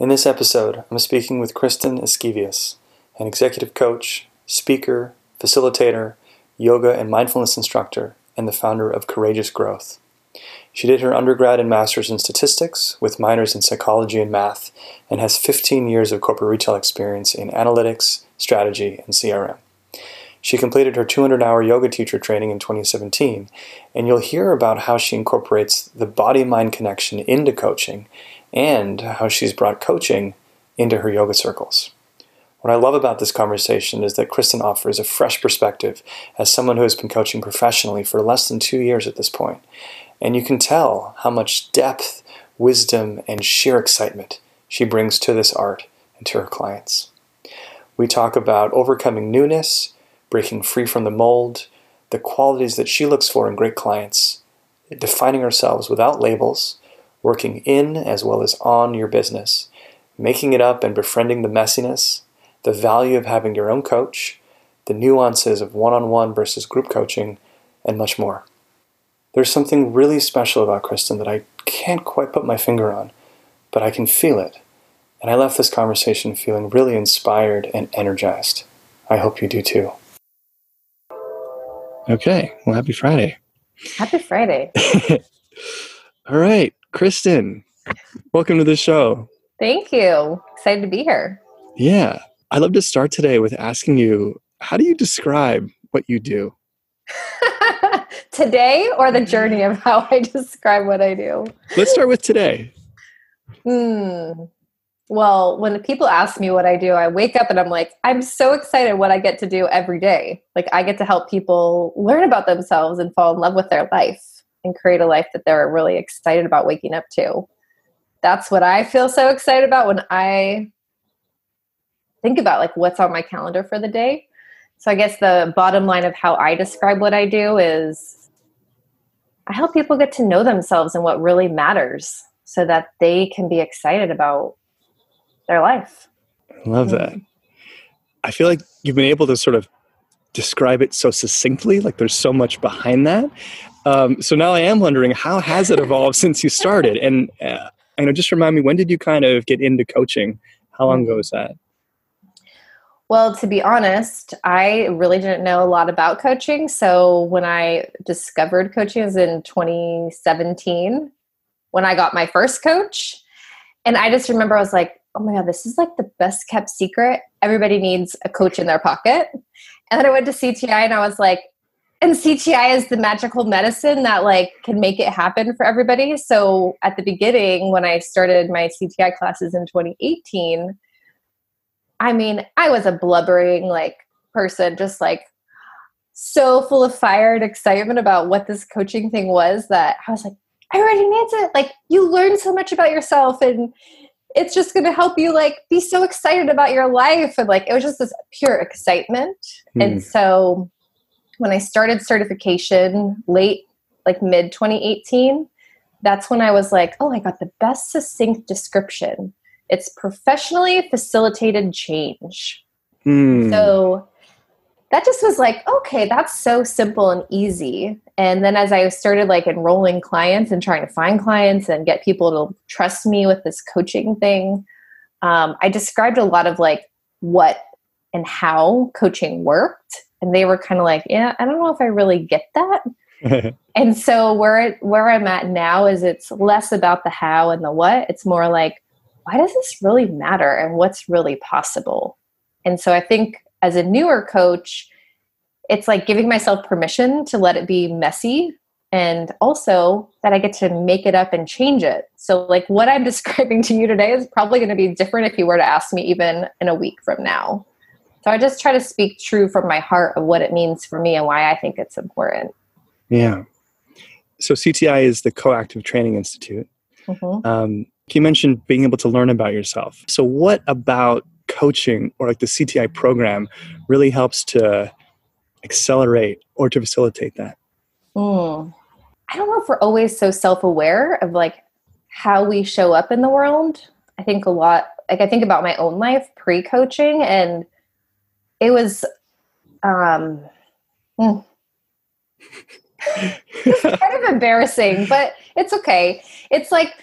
In this episode, I'm speaking with Kristen Esquivias, an executive coach, speaker, facilitator, yoga and mindfulness instructor, and the founder of Courageous Growth. She did her undergrad and master's in statistics with minors in psychology and math, and has 15 years of corporate retail experience in analytics, strategy, and CRM. She completed her 200 hour yoga teacher training in 2017, and you'll hear about how she incorporates the body mind connection into coaching and how she's brought coaching into her yoga circles. What I love about this conversation is that Kristen offers a fresh perspective as someone who has been coaching professionally for less than two years at this point. and you can tell how much depth, wisdom, and sheer excitement she brings to this art and to her clients. We talk about overcoming newness, breaking free from the mold, the qualities that she looks for in great clients, defining ourselves without labels, working in as well as on your business, making it up and befriending the messiness, the value of having your own coach, the nuances of one on one versus group coaching, and much more. There's something really special about Kristen that I can't quite put my finger on, but I can feel it. And I left this conversation feeling really inspired and energized. I hope you do too. Okay, well, happy Friday. Happy Friday. All right, Kristen, welcome to the show. Thank you. Excited to be here. Yeah, I'd love to start today with asking you how do you describe what you do? today or the journey of how I describe what I do? Let's start with today. Hmm. Well, when people ask me what I do, I wake up and I'm like, I'm so excited what I get to do every day. Like, I get to help people learn about themselves and fall in love with their life and create a life that they're really excited about waking up to. That's what I feel so excited about when I think about like what's on my calendar for the day. So I guess the bottom line of how I describe what I do is I help people get to know themselves and what really matters so that they can be excited about their life. I love that. I feel like you've been able to sort of describe it so succinctly, like there's so much behind that. Um, so now I am wondering, how has it evolved since you started? And uh, you know, just remind me, when did you kind of get into coaching? How long ago was that? Well, to be honest, I really didn't know a lot about coaching. So when I discovered coaching was in 2017 when I got my first coach. And I just remember I was like, oh my God, this is like the best kept secret. Everybody needs a coach in their pocket. And then I went to CTI and I was like, and CTI is the magical medicine that like can make it happen for everybody. So at the beginning, when I started my CTI classes in 2018, I mean, I was a blubbering like person, just like so full of fire and excitement about what this coaching thing was that I was like, I already needs it. Like you learn so much about yourself and it's just going to help you like be so excited about your life and like it was just this pure excitement. And hmm. so when I started certification late like mid 2018, that's when I was like, oh, I got the best succinct description it's professionally facilitated change. Mm. So that just was like, okay, that's so simple and easy. And then as I started like enrolling clients and trying to find clients and get people to trust me with this coaching thing, um, I described a lot of like what and how coaching worked. And they were kind of like, yeah, I don't know if I really get that. and so where it, where I'm at now is it's less about the how and the what. It's more like why does this really matter and what's really possible? And so I think as a newer coach, it's like giving myself permission to let it be messy and also that I get to make it up and change it. So, like what I'm describing to you today is probably going to be different if you were to ask me even in a week from now. So, I just try to speak true from my heart of what it means for me and why I think it's important. Yeah. So, CTI is the Coactive Training Institute. Mm-hmm. Um, you mentioned being able to learn about yourself. So, what about coaching or like the CTI program really helps to accelerate or to facilitate that? Mm. I don't know if we're always so self aware of like how we show up in the world. I think a lot, like I think about my own life pre coaching, and it was, um, mm. it's kind of embarrassing, but it's okay. It's like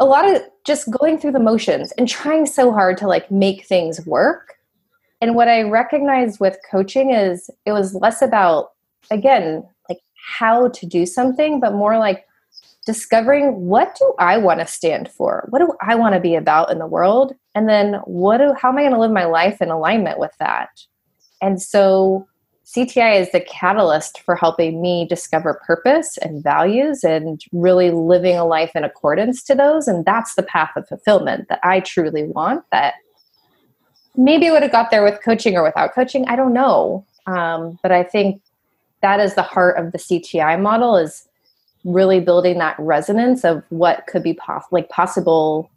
a lot of just going through the motions and trying so hard to like make things work. And what I recognized with coaching is it was less about, again, like how to do something, but more like discovering what do I want to stand for? What do I want to be about in the world? And then what do how am I going to live my life in alignment with that? And so CTI is the catalyst for helping me discover purpose and values and really living a life in accordance to those. And that's the path of fulfillment that I truly want. That maybe would have got there with coaching or without coaching. I don't know. Um, but I think that is the heart of the CTI model is really building that resonance of what could be pos- like possible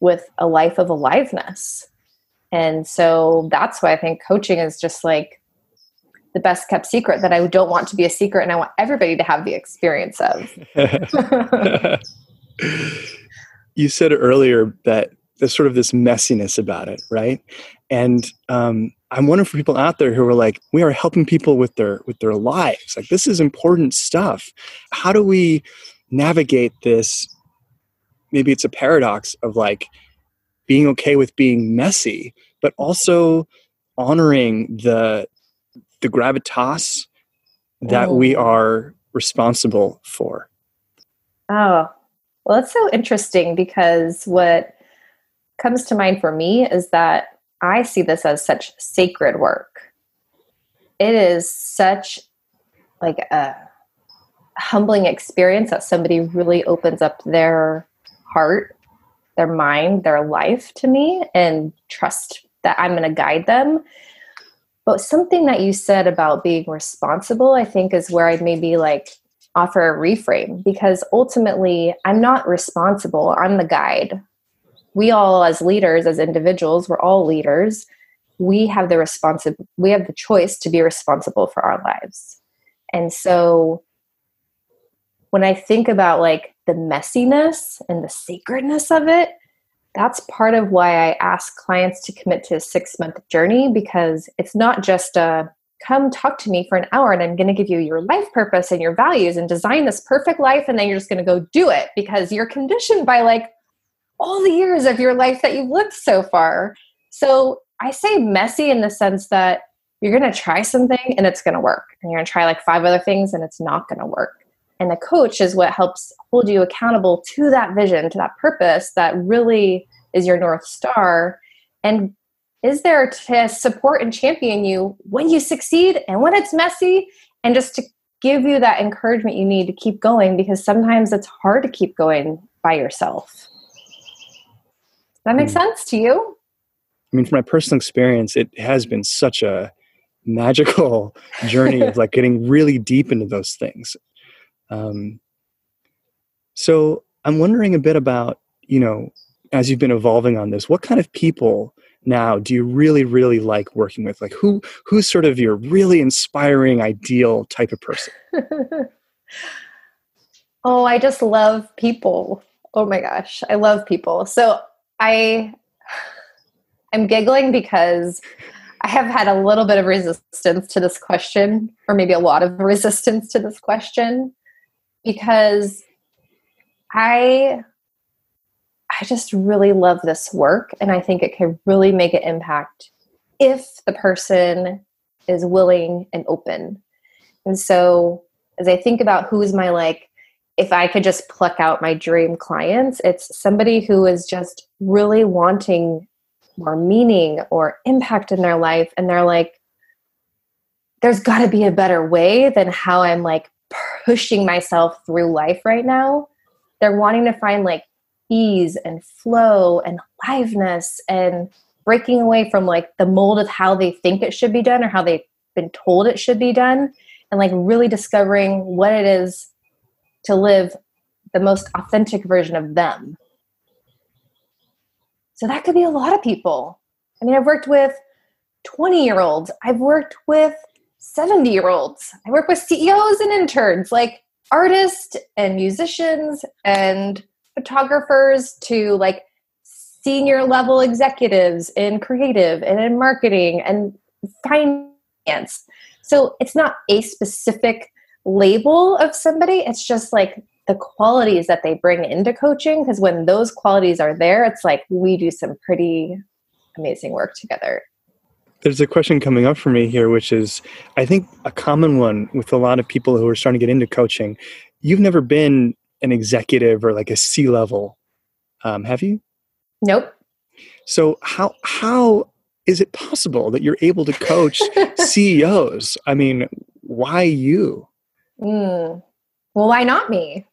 with a life of aliveness. And so that's why I think coaching is just like the best kept secret that I don't want to be a secret and I want everybody to have the experience of. you said earlier that there's sort of this messiness about it, right? And um, I'm wondering for people out there who are like, we are helping people with their with their lives. Like this is important stuff. How do we navigate this? Maybe it's a paradox of like being okay with being messy, but also honoring the the gravitas that oh. we are responsible for. Oh, well, that's so interesting because what comes to mind for me is that I see this as such sacred work. It is such like a humbling experience that somebody really opens up their heart, their mind, their life to me and trust that I'm going to guide them but something that you said about being responsible, I think, is where I'd maybe like offer a reframe because ultimately I'm not responsible, I'm the guide. We all, as leaders, as individuals, we're all leaders. We have the responsi- we have the choice to be responsible for our lives. And so when I think about like the messiness and the sacredness of it, that's part of why I ask clients to commit to a six month journey because it's not just a come talk to me for an hour and I'm going to give you your life purpose and your values and design this perfect life and then you're just going to go do it because you're conditioned by like all the years of your life that you've lived so far. So I say messy in the sense that you're going to try something and it's going to work and you're going to try like five other things and it's not going to work. And the coach is what helps hold you accountable to that vision to that purpose that really is your north star. And is there to support and champion you when you succeed and when it's messy? And just to give you that encouragement you need to keep going because sometimes it's hard to keep going by yourself that make mm. sense to you i mean from my personal experience it has been such a magical journey of like getting really deep into those things um, so I'm wondering a bit about, you know, as you've been evolving on this, what kind of people now do you really, really like working with? Like who who's sort of your really inspiring, ideal type of person? oh, I just love people. Oh my gosh, I love people. So I I'm giggling because I have had a little bit of resistance to this question, or maybe a lot of resistance to this question because I I just really love this work and I think it can really make an impact if the person is willing and open. And so as I think about who's my like if I could just pluck out my dream clients, it's somebody who is just really wanting more meaning or impact in their life and they're like there's got to be a better way than how I'm like pushing myself through life right now. They're wanting to find like ease and flow and aliveness and breaking away from like the mold of how they think it should be done or how they've been told it should be done and like really discovering what it is to live the most authentic version of them. So that could be a lot of people. I mean, I've worked with 20 year olds, I've worked with 70 year olds. I work with CEOs and interns, like artists and musicians and photographers to like senior level executives in creative and in marketing and finance. So it's not a specific label of somebody, it's just like the qualities that they bring into coaching because when those qualities are there it's like we do some pretty amazing work together. There's a question coming up for me here which is i think a common one with a lot of people who are starting to get into coaching you've never been an executive or like a c level um, have you? Nope. So how how is it possible that you're able to coach ceos i mean why you mm. well why not me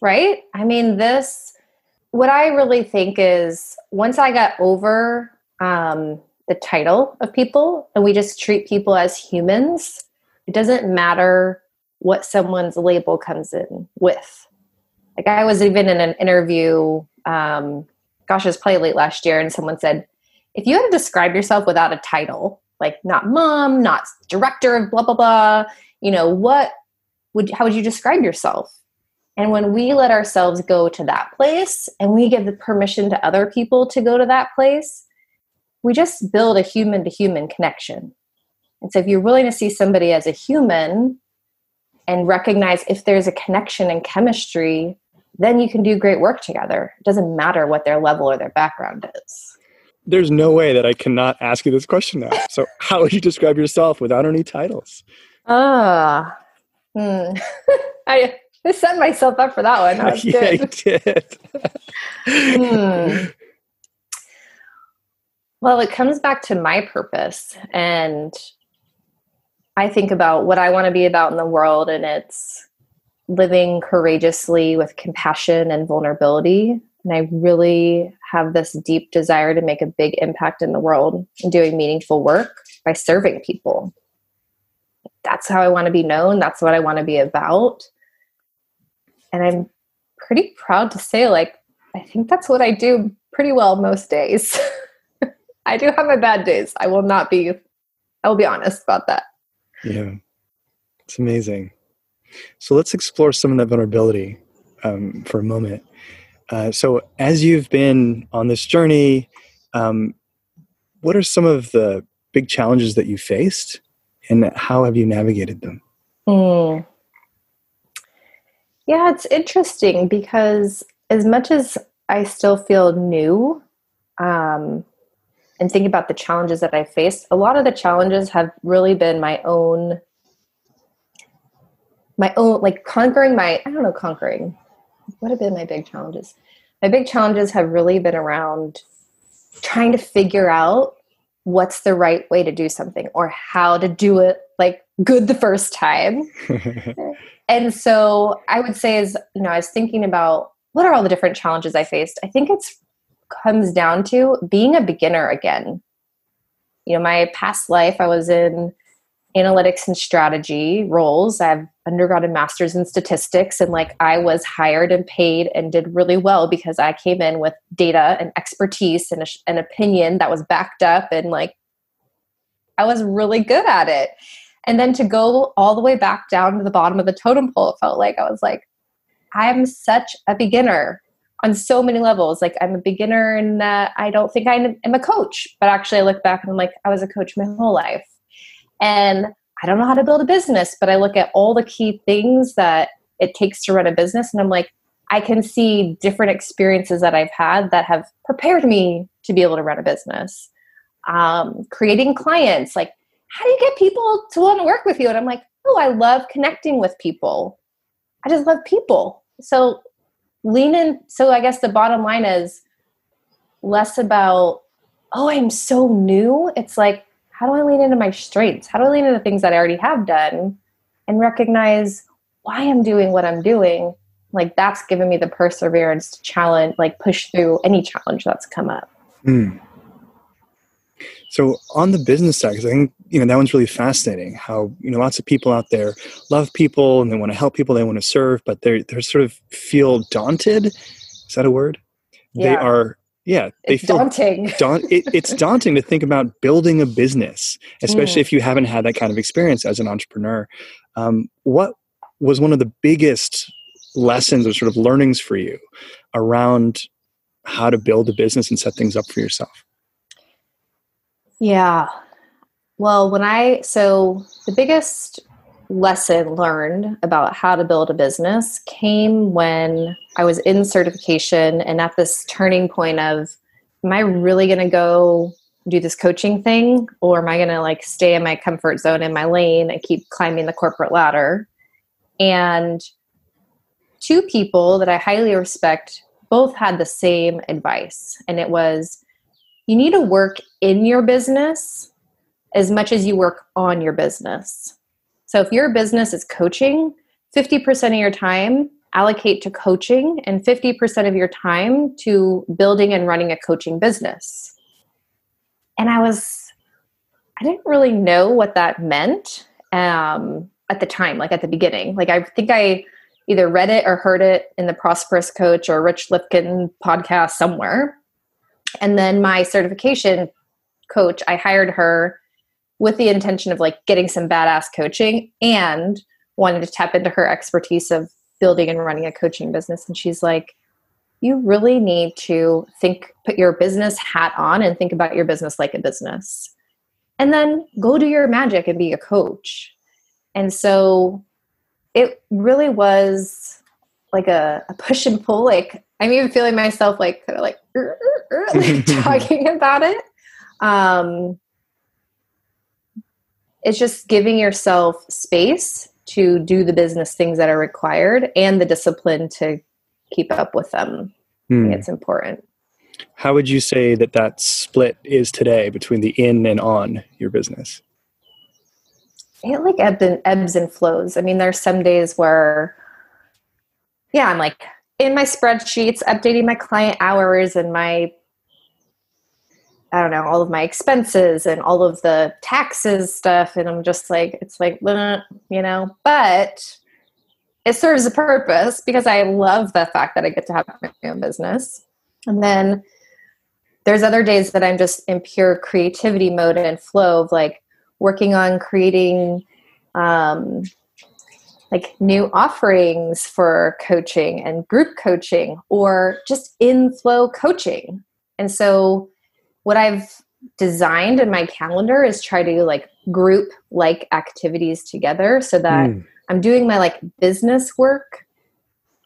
right? I mean, this, what I really think is once I got over um, the title of people and we just treat people as humans, it doesn't matter what someone's label comes in with. Like, I was even in an interview, um, gosh, it was probably late last year, and someone said, if you had to describe yourself without a title, like not mom, not director of blah, blah, blah, you know, what would, how would you describe yourself? And when we let ourselves go to that place and we give the permission to other people to go to that place, we just build a human to human connection. And so if you're willing to see somebody as a human and recognize if there's a connection and chemistry, then you can do great work together. It doesn't matter what their level or their background is. There's no way that I cannot ask you this question now. So, how would you describe yourself without any titles? Ah, hmm. I I set myself up for that one. That yeah, good. you did. hmm. Well, it comes back to my purpose. And I think about what I want to be about in the world, and it's living courageously with compassion and vulnerability. And I really have this deep desire to make a big impact in the world and doing meaningful work by serving people. That's how I want to be known. That's what I want to be about and I'm pretty proud to say, like, I think that's what I do pretty well most days. I do have my bad days. I will not be, I will be honest about that. Yeah. It's amazing. So let's explore some of that vulnerability um, for a moment. Uh, so, as you've been on this journey, um, what are some of the big challenges that you faced and how have you navigated them? Mm. Yeah, it's interesting because as much as I still feel new um, and think about the challenges that I faced, a lot of the challenges have really been my own, my own, like conquering my, I don't know, conquering. What have been my big challenges? My big challenges have really been around trying to figure out what's the right way to do something or how to do it like good the first time and so I would say, as you know, I was thinking about what are all the different challenges I faced. I think it's comes down to being a beginner again. You know, my past life, I was in analytics and strategy roles. I've undergone a master's in statistics, and like I was hired and paid and did really well because I came in with data and expertise and an opinion that was backed up, and like I was really good at it. And then to go all the way back down to the bottom of the totem pole, it felt like I was like, I'm such a beginner on so many levels. Like I'm a beginner and I don't think I am a coach, but actually I look back and I'm like, I was a coach my whole life. And I don't know how to build a business, but I look at all the key things that it takes to run a business and I'm like, I can see different experiences that I've had that have prepared me to be able to run a business. Um, creating clients, like how do you get people to want to work with you? And I'm like, oh, I love connecting with people. I just love people. So lean in. So I guess the bottom line is less about, oh, I'm so new. It's like, how do I lean into my strengths? How do I lean into the things that I already have done and recognize why I'm doing what I'm doing? Like that's given me the perseverance to challenge, like push through any challenge that's come up. Mm. So on the business side, because I think you know that one's really fascinating. How you know lots of people out there love people and they want to help people, they want to serve, but they they sort of feel daunted. Is that a word? Yeah. They are. Yeah, they it's feel daunting. it, it's daunting to think about building a business, especially mm. if you haven't had that kind of experience as an entrepreneur. Um, what was one of the biggest lessons or sort of learnings for you around how to build a business and set things up for yourself? Yeah. Well, when I, so the biggest lesson learned about how to build a business came when I was in certification and at this turning point of, am I really going to go do this coaching thing or am I going to like stay in my comfort zone in my lane and keep climbing the corporate ladder? And two people that I highly respect both had the same advice. And it was you need to work in your business as much as you work on your business. So if your business is coaching, 50% of your time allocate to coaching and 50% of your time to building and running a coaching business. And I was, I didn't really know what that meant um, at the time, like at the beginning. Like I think I either read it or heard it in the Prosperous Coach or Rich Litvin podcast somewhere. And then my certification coach, I hired her with the intention of like getting some badass coaching and wanted to tap into her expertise of building and running a coaching business. And she's like, you really need to think, put your business hat on and think about your business like a business. And then go do your magic and be a coach. And so it really was like a, a push and pull. Like I'm even feeling myself like kind of like, like talking about it. Um, it's just giving yourself space to do the business things that are required and the discipline to keep up with them. Hmm. it's important. How would you say that that split is today between the in and on your business? It like ebbs and, ebbs and flows. I mean, there's some days where, yeah, I'm like in my spreadsheets, updating my client hours and my I don't know, all of my expenses and all of the taxes stuff. And I'm just like, it's like, you know, but it serves a purpose because I love the fact that I get to have my own business. And then there's other days that I'm just in pure creativity mode and flow of like working on creating um, like new offerings for coaching and group coaching or just in flow coaching. And so what I've designed in my calendar is try to like group like activities together so that mm. I'm doing my like business work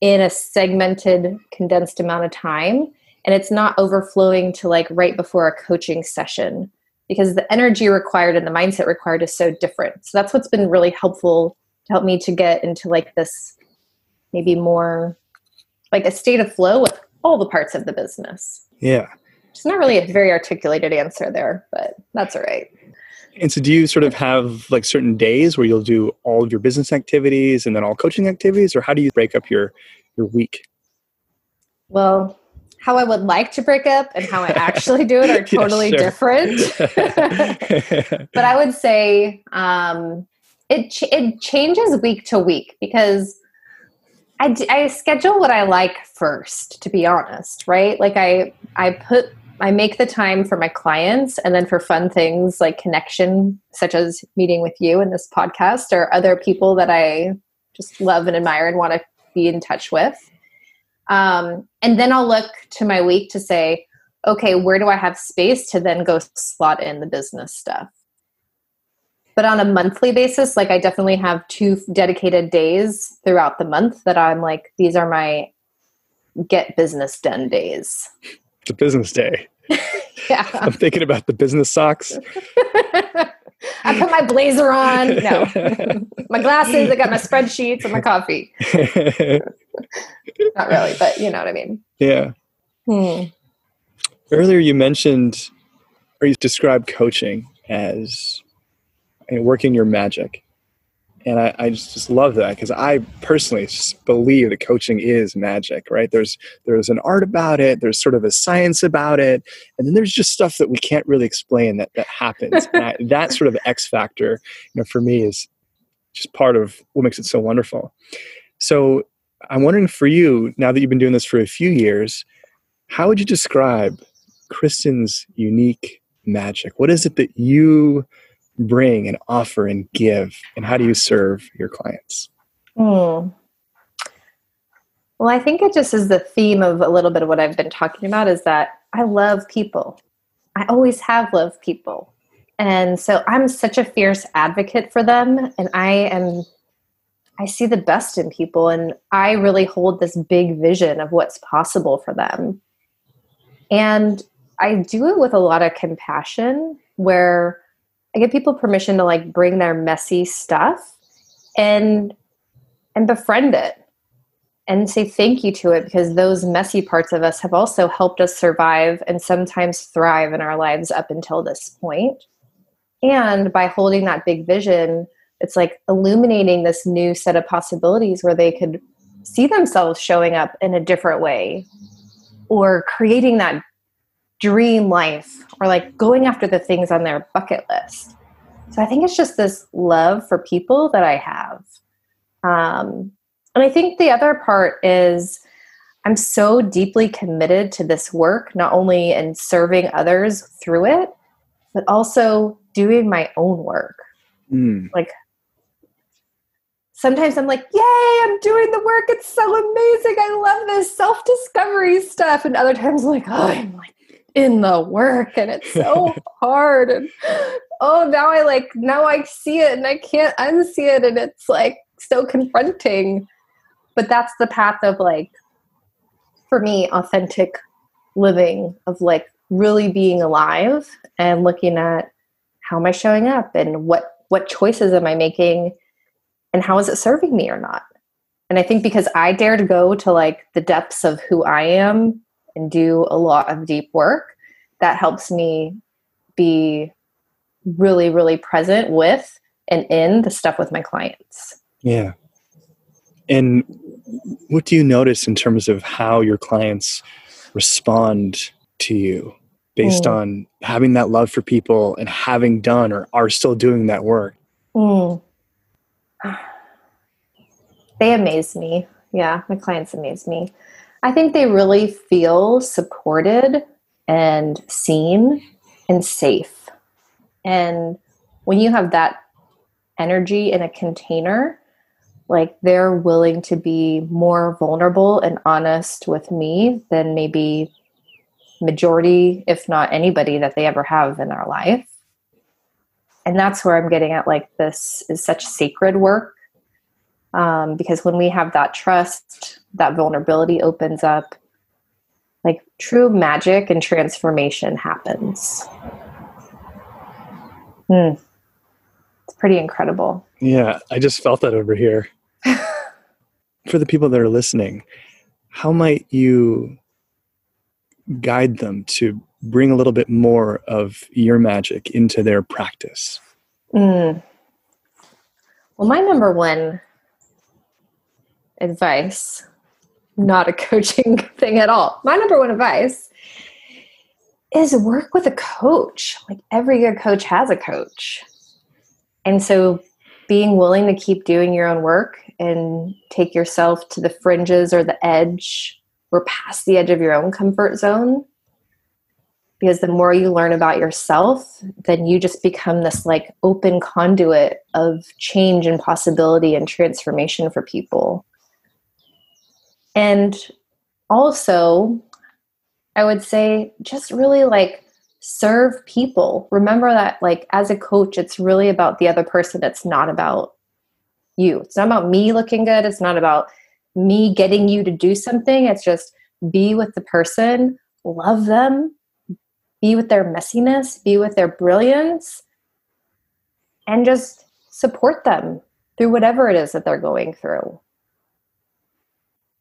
in a segmented condensed amount of time and it's not overflowing to like right before a coaching session because the energy required and the mindset required is so different. So that's what's been really helpful to help me to get into like this maybe more like a state of flow with all the parts of the business. Yeah. It's not really a very articulated answer there, but that's all right. And so, do you sort of have like certain days where you'll do all of your business activities and then all coaching activities, or how do you break up your your week? Well, how I would like to break up and how I actually do it are totally different. but I would say um, it ch- it changes week to week because I, d- I schedule what I like first. To be honest, right? Like I I put I make the time for my clients and then for fun things like connection, such as meeting with you in this podcast or other people that I just love and admire and want to be in touch with. Um, and then I'll look to my week to say, okay, where do I have space to then go slot in the business stuff? But on a monthly basis, like I definitely have two dedicated days throughout the month that I'm like, these are my get business done days. A business day. yeah. I'm thinking about the business socks. I put my blazer on. No, my glasses. I got my spreadsheets and my coffee. Not really, but you know what I mean. Yeah. Hmm. Earlier, you mentioned or you described coaching as working your magic and I, I just, just love that because I personally believe that coaching is magic, right? There's there's an art about it, there's sort of a science about it, and then there's just stuff that we can't really explain that that happens. I, that sort of X factor, you know, for me is just part of what makes it so wonderful. So I'm wondering for you, now that you've been doing this for a few years, how would you describe Kristen's unique magic? What is it that you bring and offer and give and how do you serve your clients mm. well i think it just is the theme of a little bit of what i've been talking about is that i love people i always have loved people and so i'm such a fierce advocate for them and i am I see the best in people and I really hold this big vision of what's possible for them. And I do it with a lot of compassion where I give people permission to like bring their messy stuff and and befriend it and say thank you to it because those messy parts of us have also helped us survive and sometimes thrive in our lives up until this point. And by holding that big vision, it's like illuminating this new set of possibilities where they could see themselves showing up in a different way or creating that dream life or like going after the things on their bucket list. So I think it's just this love for people that I have. Um, and I think the other part is I'm so deeply committed to this work, not only in serving others through it, but also doing my own work. Mm. Like sometimes I'm like, yay, I'm doing the work. It's so amazing. I love this self discovery stuff. And other times, I'm like, oh, I'm like in the work and it's so hard. And oh, now I like, now I see it and I can't unsee it. And it's like so confronting. But that's the path of like, for me, authentic living, of like really being alive and looking at how am I showing up and what what choices am I making and how is it serving me or not and i think because i dare to go to like the depths of who i am and do a lot of deep work that helps me be really really present with and in the stuff with my clients yeah and what do you notice in terms of how your clients respond to you based mm. on having that love for people and having done or are still doing that work mm. They amaze me. Yeah, my clients amaze me. I think they really feel supported and seen and safe. And when you have that energy in a container, like they're willing to be more vulnerable and honest with me than maybe majority if not anybody that they ever have in their life and that's where i'm getting at like this is such sacred work um, because when we have that trust that vulnerability opens up like true magic and transformation happens hmm. it's pretty incredible yeah i just felt that over here for the people that are listening how might you guide them to bring a little bit more of your magic into their practice? Mm. Well, my number one advice, not a coaching thing at all, my number one advice is work with a coach. Like every good coach has a coach. And so being willing to keep doing your own work and take yourself to the fringes or the edge or past the edge of your own comfort zone because the more you learn about yourself then you just become this like open conduit of change and possibility and transformation for people and also i would say just really like serve people. Remember that like as a coach it's really about the other person. It's not about you. It's not about me looking good. It's not about me getting you to do something. It's just be with the person love them be with their messiness, be with their brilliance, and just support them through whatever it is that they're going through.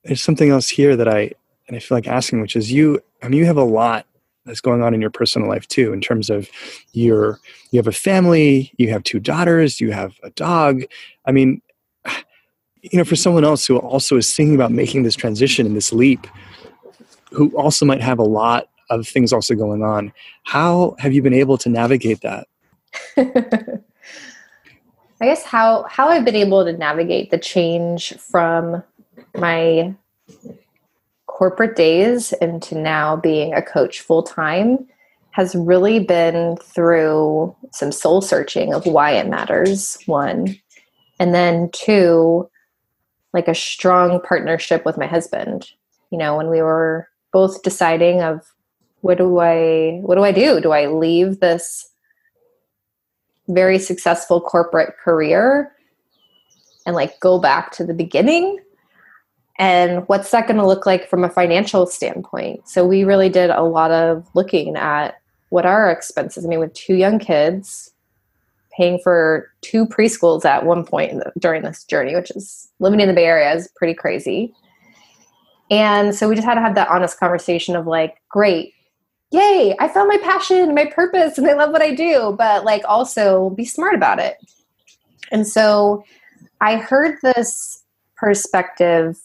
There's something else here that I and I feel like asking, which is you. I mean, you have a lot that's going on in your personal life too, in terms of your you have a family, you have two daughters, you have a dog. I mean, you know, for someone else who also is thinking about making this transition and this leap, who also might have a lot of things also going on. How have you been able to navigate that? I guess how how I've been able to navigate the change from my corporate days into now being a coach full time has really been through some soul searching of why it matters one. And then two like a strong partnership with my husband. You know when we were both deciding of what do I what do I do? Do I leave this very successful corporate career and like go back to the beginning and what's that going to look like from a financial standpoint? So we really did a lot of looking at what are our expenses. I mean with two young kids paying for two preschools at one point the, during this journey which is living in the bay area is pretty crazy. And so we just had to have that honest conversation of like great. Yay i found my passion my purpose and i love what i do but like also be smart about it. And so i heard this perspective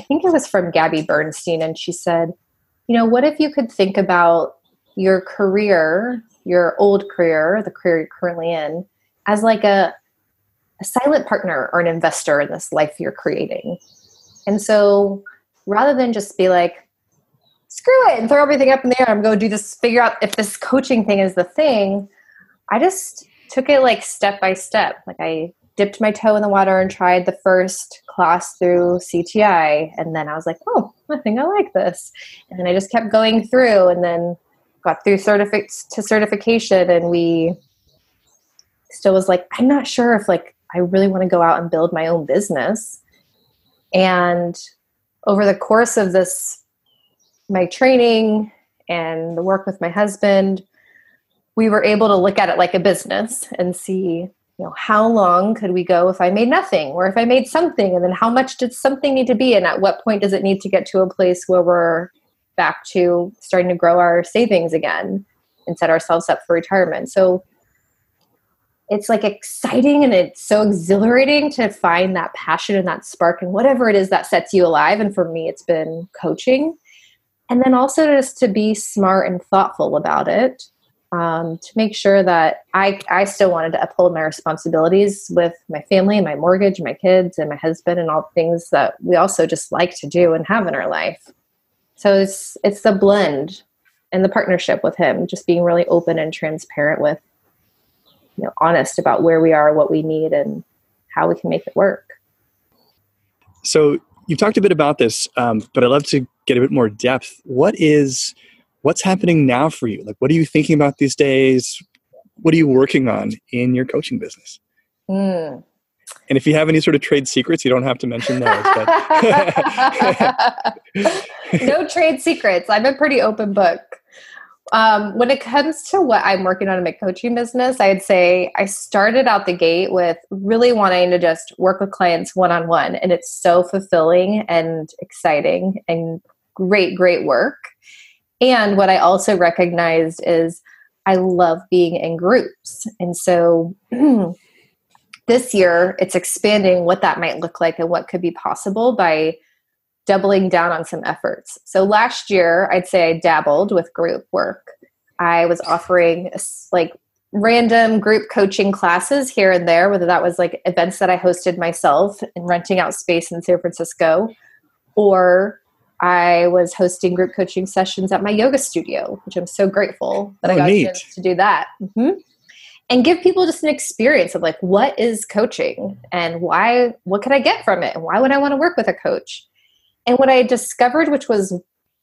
I think it was from Gabby Bernstein, and she said, you know, what if you could think about your career, your old career, the career you're currently in, as like a, a silent partner or an investor in this life you're creating? And so rather than just be like, screw it and throw everything up in the air, I'm going to do this, figure out if this coaching thing is the thing, I just took it like step by step. Like I dipped my toe in the water and tried the first class through CTI. And then I was like, oh, I think I like this. And then I just kept going through and then got through to certification. And we still was like, I'm not sure if like I really want to go out and build my own business. And over the course of this, my training and the work with my husband, we were able to look at it like a business and see you know how long could we go if i made nothing or if i made something? And then how much did something need to be? And at what point does it need to get to a place where we're back to starting to grow our savings again and set ourselves up for retirement? So it's like exciting and it's so exhilarating to find that passion and that spark and whatever it is that sets you alive. And for me it's been coaching. And then also just to be smart and thoughtful about it um, to make sure that I, I still wanted to uphold my responsibilities with my family, and my mortgage, my kids, and my husband, and all the things that we also just like to do and have in our life. So it's it's the blend and the partnership with him, just being really open and transparent with, you know, honest about where we are, what we need, and how we can make it work. So you've talked a bit about this, um, but I'd love to get a bit more depth. What is what's happening now for you? Like, what are you thinking about these days? What are you working on in your coaching business? Mm. And if you have any sort of trade secrets, you don't have to mention those. no trade secrets. I'm a pretty open book. Um, when it comes to what I'm working on in my coaching business, I'd say I started out the gate with really wanting to just work with clients one on one. And it's so fulfilling and exciting and great, great work. And what I also recognized is I love being in groups. And so this year it's expanding what that might look like and what could be possible by doubling down on some efforts. So last year, I'd say I dabbled with group work. I was offering like random group coaching classes here and there, whether that was like events that I hosted myself and renting out space in San Francisco or I was hosting group coaching sessions at my yoga studio, which I'm so grateful that oh, I got neat. to do that. Mm-hmm. And give people just an experience of like, what is coaching and why, what could I get from it? And why would I want to work with a coach? And what I discovered, which was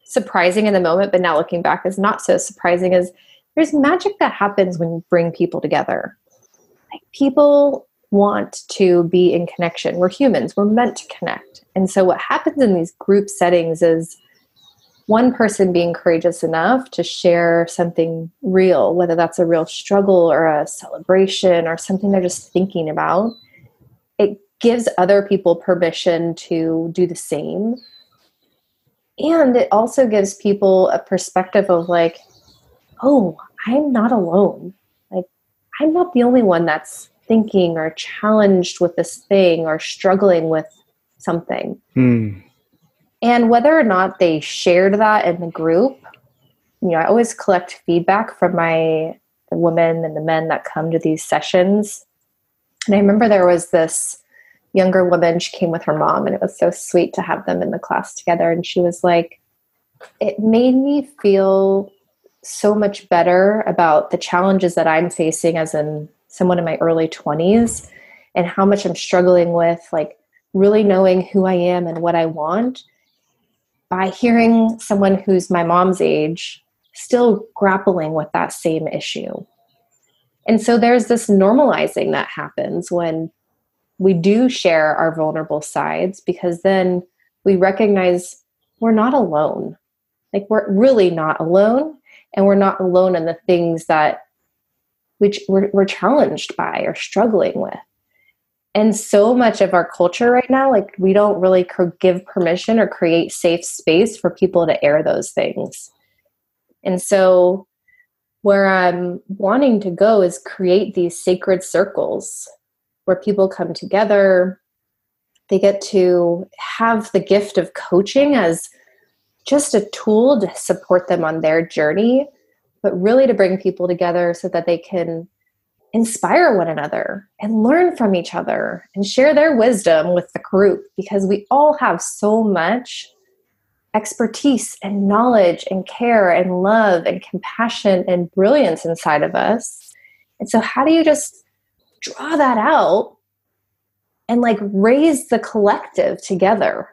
surprising in the moment, but now looking back is not so surprising, is there's magic that happens when you bring people together. Like people want to be in connection. We're humans, we're meant to connect. And so, what happens in these group settings is one person being courageous enough to share something real, whether that's a real struggle or a celebration or something they're just thinking about. It gives other people permission to do the same. And it also gives people a perspective of like, oh, I'm not alone. Like, I'm not the only one that's thinking or challenged with this thing or struggling with something. Mm. And whether or not they shared that in the group, you know, I always collect feedback from my the women and the men that come to these sessions. And I remember there was this younger woman, she came with her mom, and it was so sweet to have them in the class together. And she was like, it made me feel so much better about the challenges that I'm facing as in someone in my early 20s and how much I'm struggling with like really knowing who I am and what I want by hearing someone who's my mom's age still grappling with that same issue. And so there's this normalizing that happens when we do share our vulnerable sides because then we recognize we're not alone. Like we're really not alone, and we're not alone in the things that which we're, we're challenged by or struggling with. And so much of our culture right now, like we don't really give permission or create safe space for people to air those things. And so, where I'm wanting to go is create these sacred circles where people come together. They get to have the gift of coaching as just a tool to support them on their journey, but really to bring people together so that they can inspire one another and learn from each other and share their wisdom with the group because we all have so much expertise and knowledge and care and love and compassion and brilliance inside of us. And so, how do you just draw that out and like raise the collective together.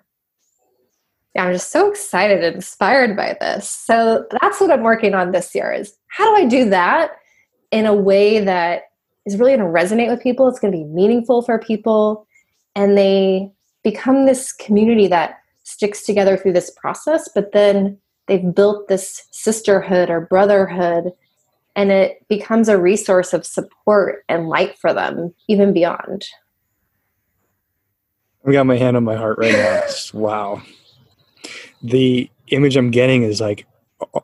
Yeah, I'm just so excited and inspired by this. So that's what I'm working on this year is how do I do that in a way that is really going to resonate with people, it's going to be meaningful for people and they become this community that sticks together through this process, but then they've built this sisterhood or brotherhood and it becomes a resource of support and light for them even beyond. I got my hand on my heart right now. Wow the image i'm getting is like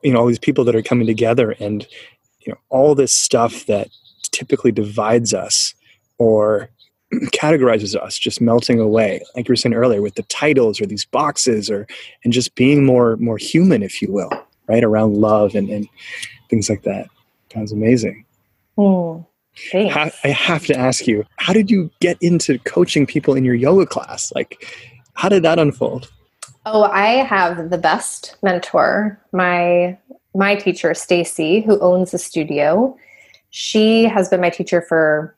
you know all these people that are coming together and you know all this stuff that typically divides us or categorizes us just melting away like you were saying earlier with the titles or these boxes or and just being more more human if you will right around love and, and things like that Sounds amazing. Mm, I have to ask you, how did you get into coaching people in your yoga class? Like, how did that unfold? Oh, I have the best mentor. My my teacher, Stacy, who owns the studio. She has been my teacher for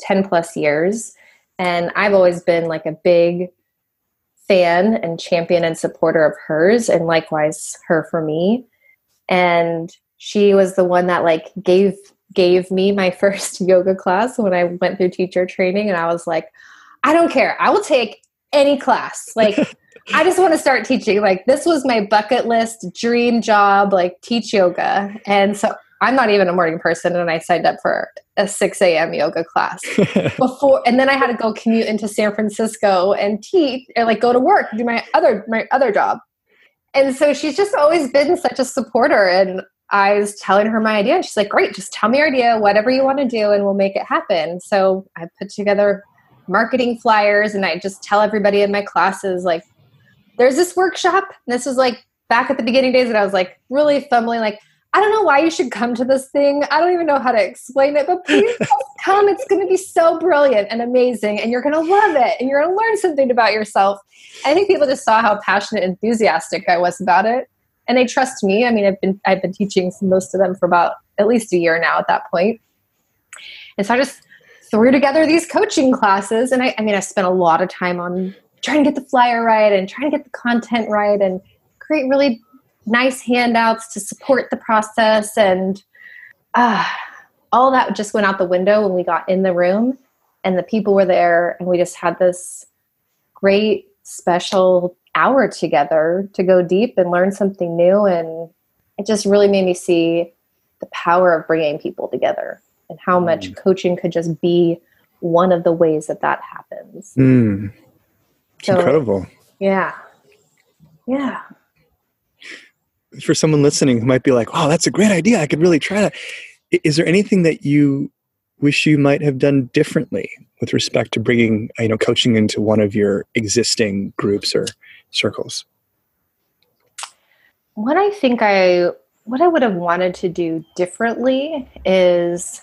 10 plus years. And I've always been like a big fan and champion and supporter of hers, and likewise her for me. And she was the one that like gave gave me my first yoga class when I went through teacher training and I was like I don't care. I will take any class. Like I just want to start teaching. Like this was my bucket list dream job, like teach yoga. And so I'm not even a morning person and I signed up for a 6 a.m. yoga class before and then I had to go commute into San Francisco and teach or like go to work, do my other my other job. And so she's just always been such a supporter and I was telling her my idea, and she's like, "Great, just tell me your idea, whatever you want to do, and we'll make it happen." So I put together marketing flyers, and I just tell everybody in my classes, like, "There's this workshop." And this was like back at the beginning days, and I was like really fumbling, like, "I don't know why you should come to this thing. I don't even know how to explain it, but please come. It's going to be so brilliant and amazing, and you're going to love it, and you're going to learn something about yourself." I think people just saw how passionate, and enthusiastic I was about it and they trust me. I mean, I've been I've been teaching most of them for about at least a year now at that point. And so I just threw together these coaching classes, and I, I mean, I spent a lot of time on trying to get the flyer right and trying to get the content right and create really nice handouts to support the process and uh, all that just went out the window when we got in the room and the people were there and we just had this great special hour together to go deep and learn something new. And it just really made me see the power of bringing people together and how much mm. coaching could just be one of the ways that that happens. Mm. So, incredible. Yeah. Yeah. For someone listening who might be like, wow, that's a great idea. I could really try that. Is there anything that you wish you might have done differently with respect to bringing you know coaching into one of your existing groups or circles? What I think I what I would have wanted to do differently is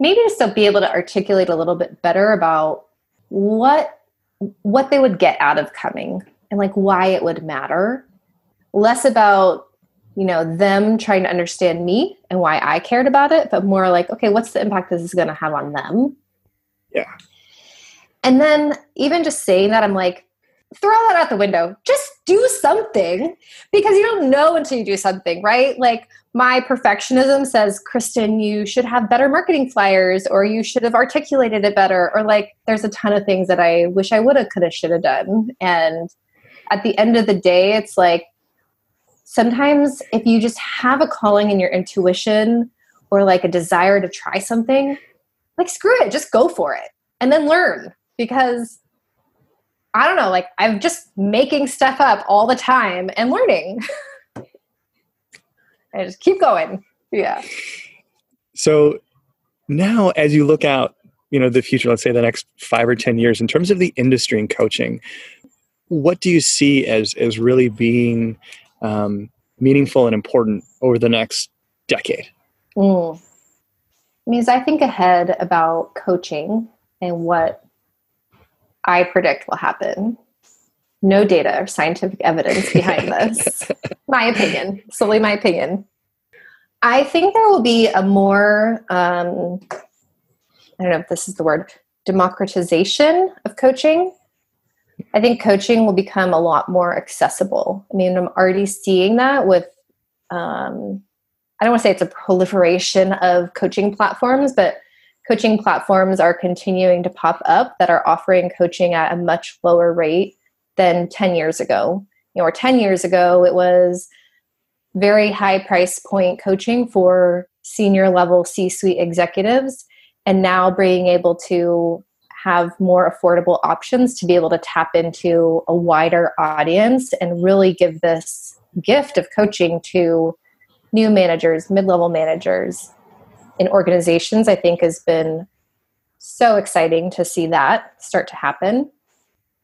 maybe just to be able to articulate a little bit better about what what they would get out of coming and like why it would matter. Less about you know them trying to understand me and why i cared about it but more like okay what's the impact this is going to have on them? Yeah. And then even just saying that i'm like throw that out the window. Just do something because you don't know until you do something, right? Like my perfectionism says, Kristen, you should have better marketing flyers or you should have articulated it better. Or like there's a ton of things that I wish I would have, could have, should have done. And at the end of the day, it's like sometimes if you just have a calling in your intuition or like a desire to try something, like screw it, just go for it and then learn because I don't know, like I'm just making stuff up all the time and learning. I just keep going. Yeah. So now as you look out, you know, the future, let's say the next five or 10 years, in terms of the industry and coaching, what do you see as, as really being um, meaningful and important over the next decade? Mm. Means I think ahead about coaching and what I predict will happen. No data or scientific evidence behind this. my opinion, solely my opinion. I think there will be a more, um, I don't know if this is the word, democratization of coaching. I think coaching will become a lot more accessible. I mean, I'm already seeing that with, um, I don't want to say it's a proliferation of coaching platforms, but coaching platforms are continuing to pop up that are offering coaching at a much lower rate than 10 years ago. You know, or 10 years ago, it was very high price point coaching for senior level C suite executives, and now being able to have more affordable options to be able to tap into a wider audience and really give this gift of coaching to new managers, mid level managers, in organizations, I think has been so exciting to see that start to happen.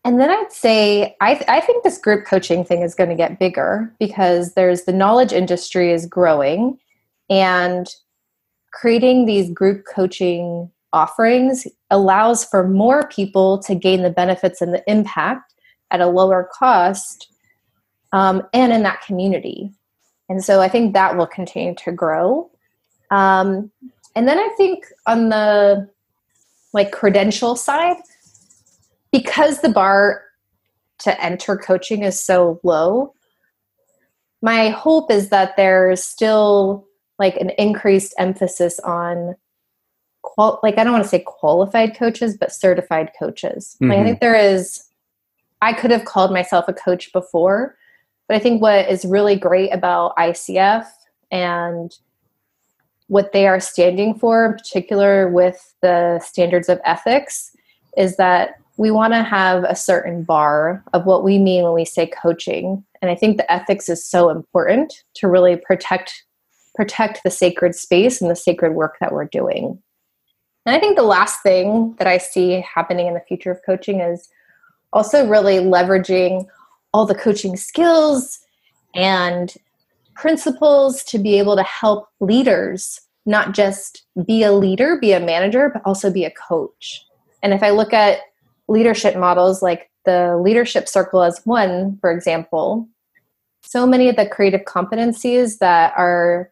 And then I'd say I, th- I think this group coaching thing is going to get bigger because there's the knowledge industry is growing and creating these group coaching offerings allows for more people to gain the benefits and the impact at a lower cost um, and in that community. And so I think that will continue to grow. Um, and then I think on the like credential side, because the bar to enter coaching is so low, my hope is that there's still like an increased emphasis on qual like I don't want to say qualified coaches, but certified coaches. Mm-hmm. Like I mm-hmm. think there is I could have called myself a coach before, but I think what is really great about ICF and what they are standing for, in particular with the standards of ethics, is that we want to have a certain bar of what we mean when we say coaching. And I think the ethics is so important to really protect protect the sacred space and the sacred work that we're doing. And I think the last thing that I see happening in the future of coaching is also really leveraging all the coaching skills and principles to be able to help leaders not just be a leader, be a manager, but also be a coach. And if I look at leadership models like the leadership circle as one, for example, so many of the creative competencies that are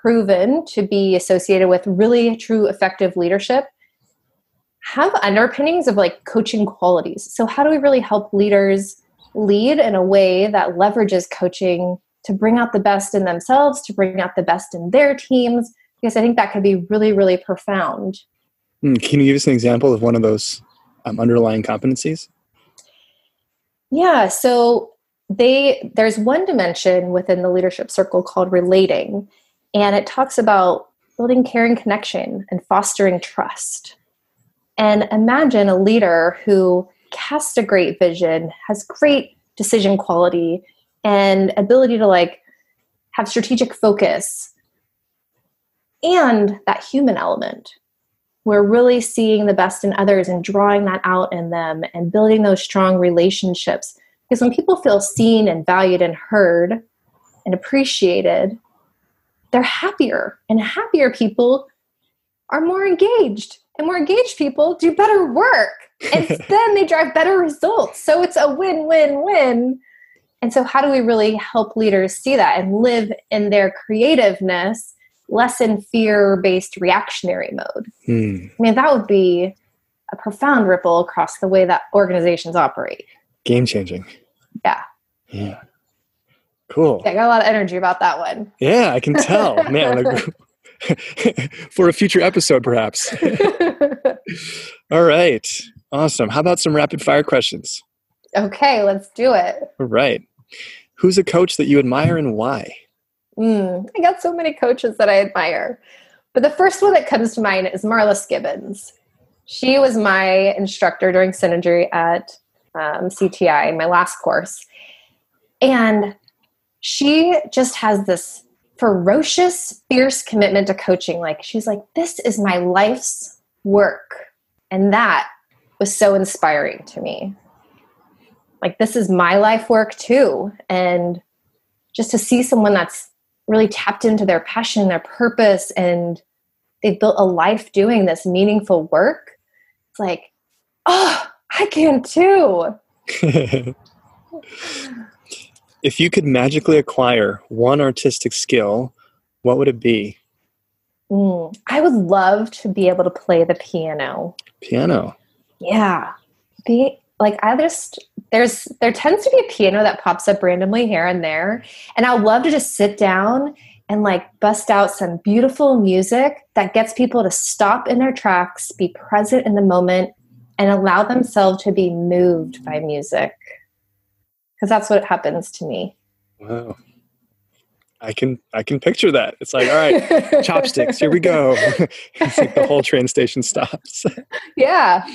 proven to be associated with really true effective leadership have underpinnings of like coaching qualities. So, how do we really help leaders lead in a way that leverages coaching to bring out the best in themselves, to bring out the best in their teams, because I think that could be really, really profound. Mm, can you give us an example of one of those um, underlying competencies? Yeah, so they there's one dimension within the leadership circle called relating, and it talks about building caring connection and fostering trust. And imagine a leader who casts a great vision, has great decision quality, and ability to like have strategic focus and that human element. We're really seeing the best in others and drawing that out in them and building those strong relationships. Because when people feel seen and valued and heard and appreciated they're happier. And happier people are more engaged. And more engaged people do better work. And then they drive better results. So it's a win-win-win and so, how do we really help leaders see that and live in their creativeness, less in fear based reactionary mode? Hmm. I mean, that would be a profound ripple across the way that organizations operate. Game changing. Yeah. Yeah. Cool. I got a lot of energy about that one. Yeah, I can tell. Man, like, for a future episode, perhaps. All right. Awesome. How about some rapid fire questions? Okay, let's do it. All right. Who's a coach that you admire and why? Mm, I got so many coaches that I admire. But the first one that comes to mind is Marla Skibbins. She was my instructor during Synergy at um, CTI, my last course. And she just has this ferocious, fierce commitment to coaching. Like, she's like, this is my life's work. And that was so inspiring to me. Like, this is my life work too. And just to see someone that's really tapped into their passion, their purpose, and they've built a life doing this meaningful work, it's like, oh, I can too. if you could magically acquire one artistic skill, what would it be? Mm, I would love to be able to play the piano. Piano. Yeah. Be like I just there's there tends to be a piano that pops up randomly here and there. And I love to just sit down and like bust out some beautiful music that gets people to stop in their tracks, be present in the moment, and allow themselves to be moved by music. Because that's what happens to me. Wow. I can I can picture that. It's like, all right, chopsticks, here we go. it's like the whole train station stops. yeah.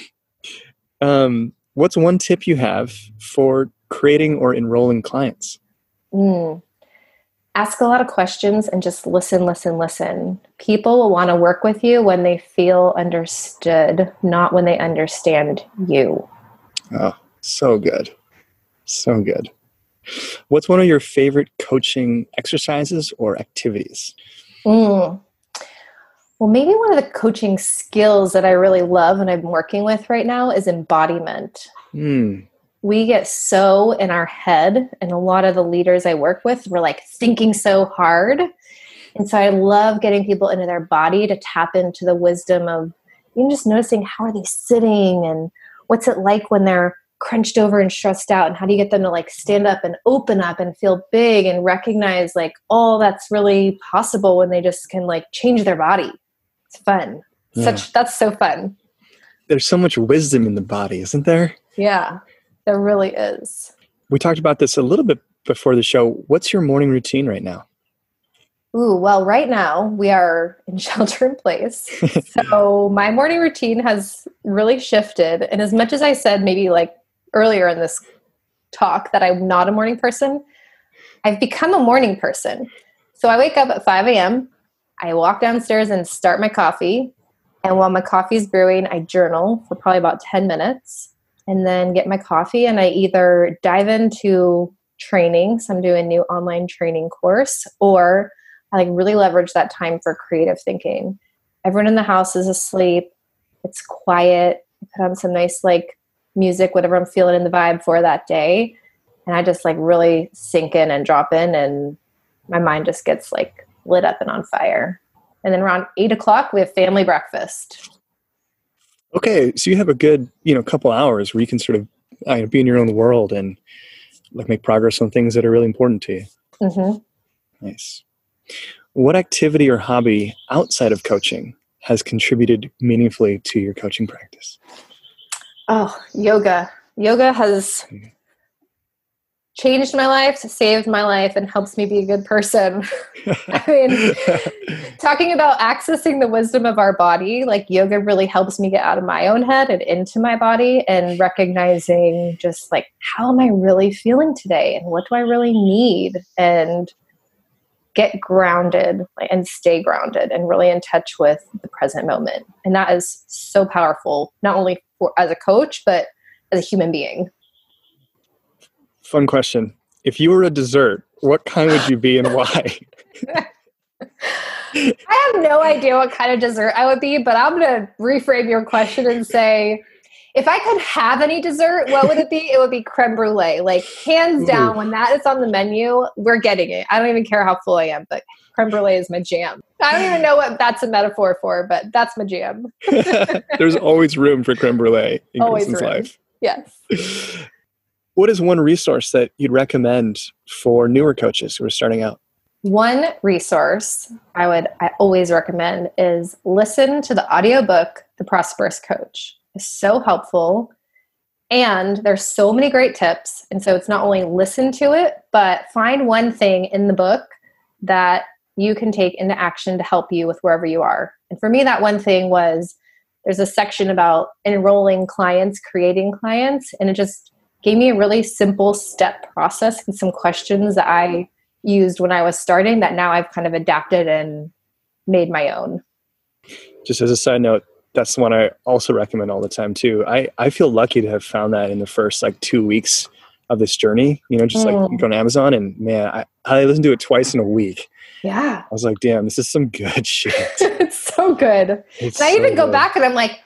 Um, what's one tip you have for creating or enrolling clients? Mm. Ask a lot of questions and just listen, listen, listen. People will want to work with you when they feel understood, not when they understand you. Oh, so good. So good. What's one of your favorite coaching exercises or activities? Mm. Well, maybe one of the coaching skills that I really love and I'm working with right now is embodiment. Mm. We get so in our head, and a lot of the leaders I work with, we're like thinking so hard. And so I love getting people into their body to tap into the wisdom of even just noticing how are they sitting and what's it like when they're crunched over and stressed out and how do you get them to like stand up and open up and feel big and recognize like all that's really possible when they just can like change their body it's fun. Yeah. Such that's so fun. There's so much wisdom in the body, isn't there? Yeah, there really is. We talked about this a little bit before the show. What's your morning routine right now? Ooh, well, right now we are in shelter in place. so my morning routine has really shifted. And as much as I said maybe like earlier in this talk that I'm not a morning person, I've become a morning person. So I wake up at 5 a.m. I walk downstairs and start my coffee. And while my coffee is brewing, I journal for probably about 10 minutes and then get my coffee. And I either dive into training, so I'm doing a new online training course, or I like really leverage that time for creative thinking. Everyone in the house is asleep. It's quiet. I put on some nice like music, whatever I'm feeling in the vibe for that day. And I just like really sink in and drop in and my mind just gets like lit up and on fire. And then around eight o'clock, we have family breakfast. Okay, so you have a good, you know, couple hours where you can sort of uh, be in your own world and like make progress on things that are really important to you. Mm-hmm. Nice. What activity or hobby outside of coaching has contributed meaningfully to your coaching practice? Oh, yoga. Yoga has mm-hmm changed my life, saved my life, and helps me be a good person. I mean, talking about accessing the wisdom of our body, like yoga really helps me get out of my own head and into my body and recognizing just like, how am I really feeling today? And what do I really need? And get grounded and stay grounded and really in touch with the present moment. And that is so powerful, not only for as a coach, but as a human being. Fun question. If you were a dessert, what kind would you be and why? I have no idea what kind of dessert I would be, but I'm going to reframe your question and say if I could have any dessert, what would it be? It would be creme brulee. Like, hands down, Ooh. when that is on the menu, we're getting it. I don't even care how full I am, but creme brulee is my jam. I don't even know what that's a metaphor for, but that's my jam. There's always room for creme brulee in always Kristen's room. life. Yes. what is one resource that you'd recommend for newer coaches who are starting out? One resource I would I always recommend is listen to the audiobook The Prosperous Coach. It's so helpful and there's so many great tips. And so it's not only listen to it, but find one thing in the book that you can take into action to help you with wherever you are. And for me, that one thing was there's a section about enrolling clients, creating clients, and it just gave me a really simple step process and some questions that I used when I was starting that now I've kind of adapted and made my own. Just as a side note, that's the one I also recommend all the time too. I, I feel lucky to have found that in the first like two weeks of this journey, you know, just mm. like go on Amazon and man, I, I listened to it twice in a week. Yeah. I was like, damn, this is some good shit. it's so good. It's and I even go back and I'm like,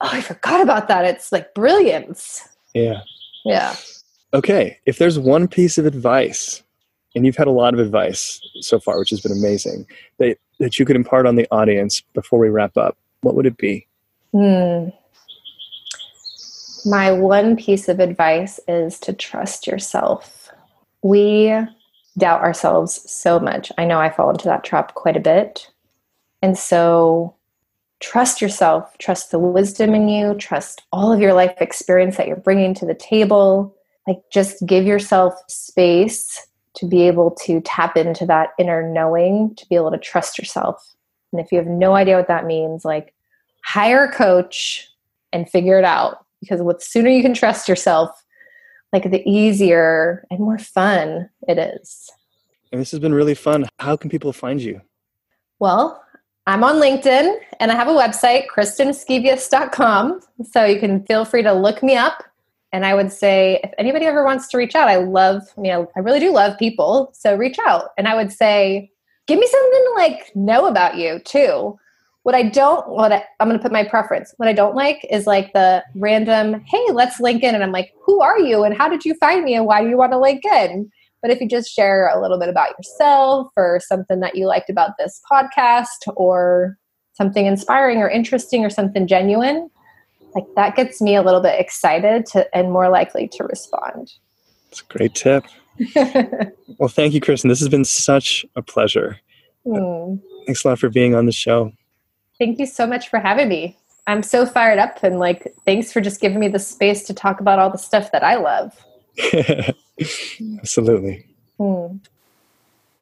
oh, I forgot about that. It's like brilliance. Yeah. Yeah. Okay. If there's one piece of advice, and you've had a lot of advice so far, which has been amazing, that, that you could impart on the audience before we wrap up, what would it be? Hmm. My one piece of advice is to trust yourself. We doubt ourselves so much. I know I fall into that trap quite a bit. And so trust yourself, trust the wisdom in you, trust all of your life experience that you're bringing to the table. Like, just give yourself space to be able to tap into that inner knowing, to be able to trust yourself. And if you have no idea what that means, like, hire a coach and figure it out because what sooner you can trust yourself like the easier and more fun it is and this has been really fun how can people find you well i'm on linkedin and i have a website kristinskevius.com so you can feel free to look me up and i would say if anybody ever wants to reach out i love I mean, i really do love people so reach out and i would say give me something to like know about you too what I don't, what I, I'm going to put my preference. What I don't like is like the random, hey, let's link in. And I'm like, who are you? And how did you find me? And why do you want to link in? But if you just share a little bit about yourself or something that you liked about this podcast or something inspiring or interesting or something genuine, like that gets me a little bit excited to, and more likely to respond. It's a great tip. well, thank you, Kristen. This has been such a pleasure. Mm. Thanks a lot for being on the show. Thank you so much for having me. I'm so fired up and like thanks for just giving me the space to talk about all the stuff that I love. Absolutely. Hmm.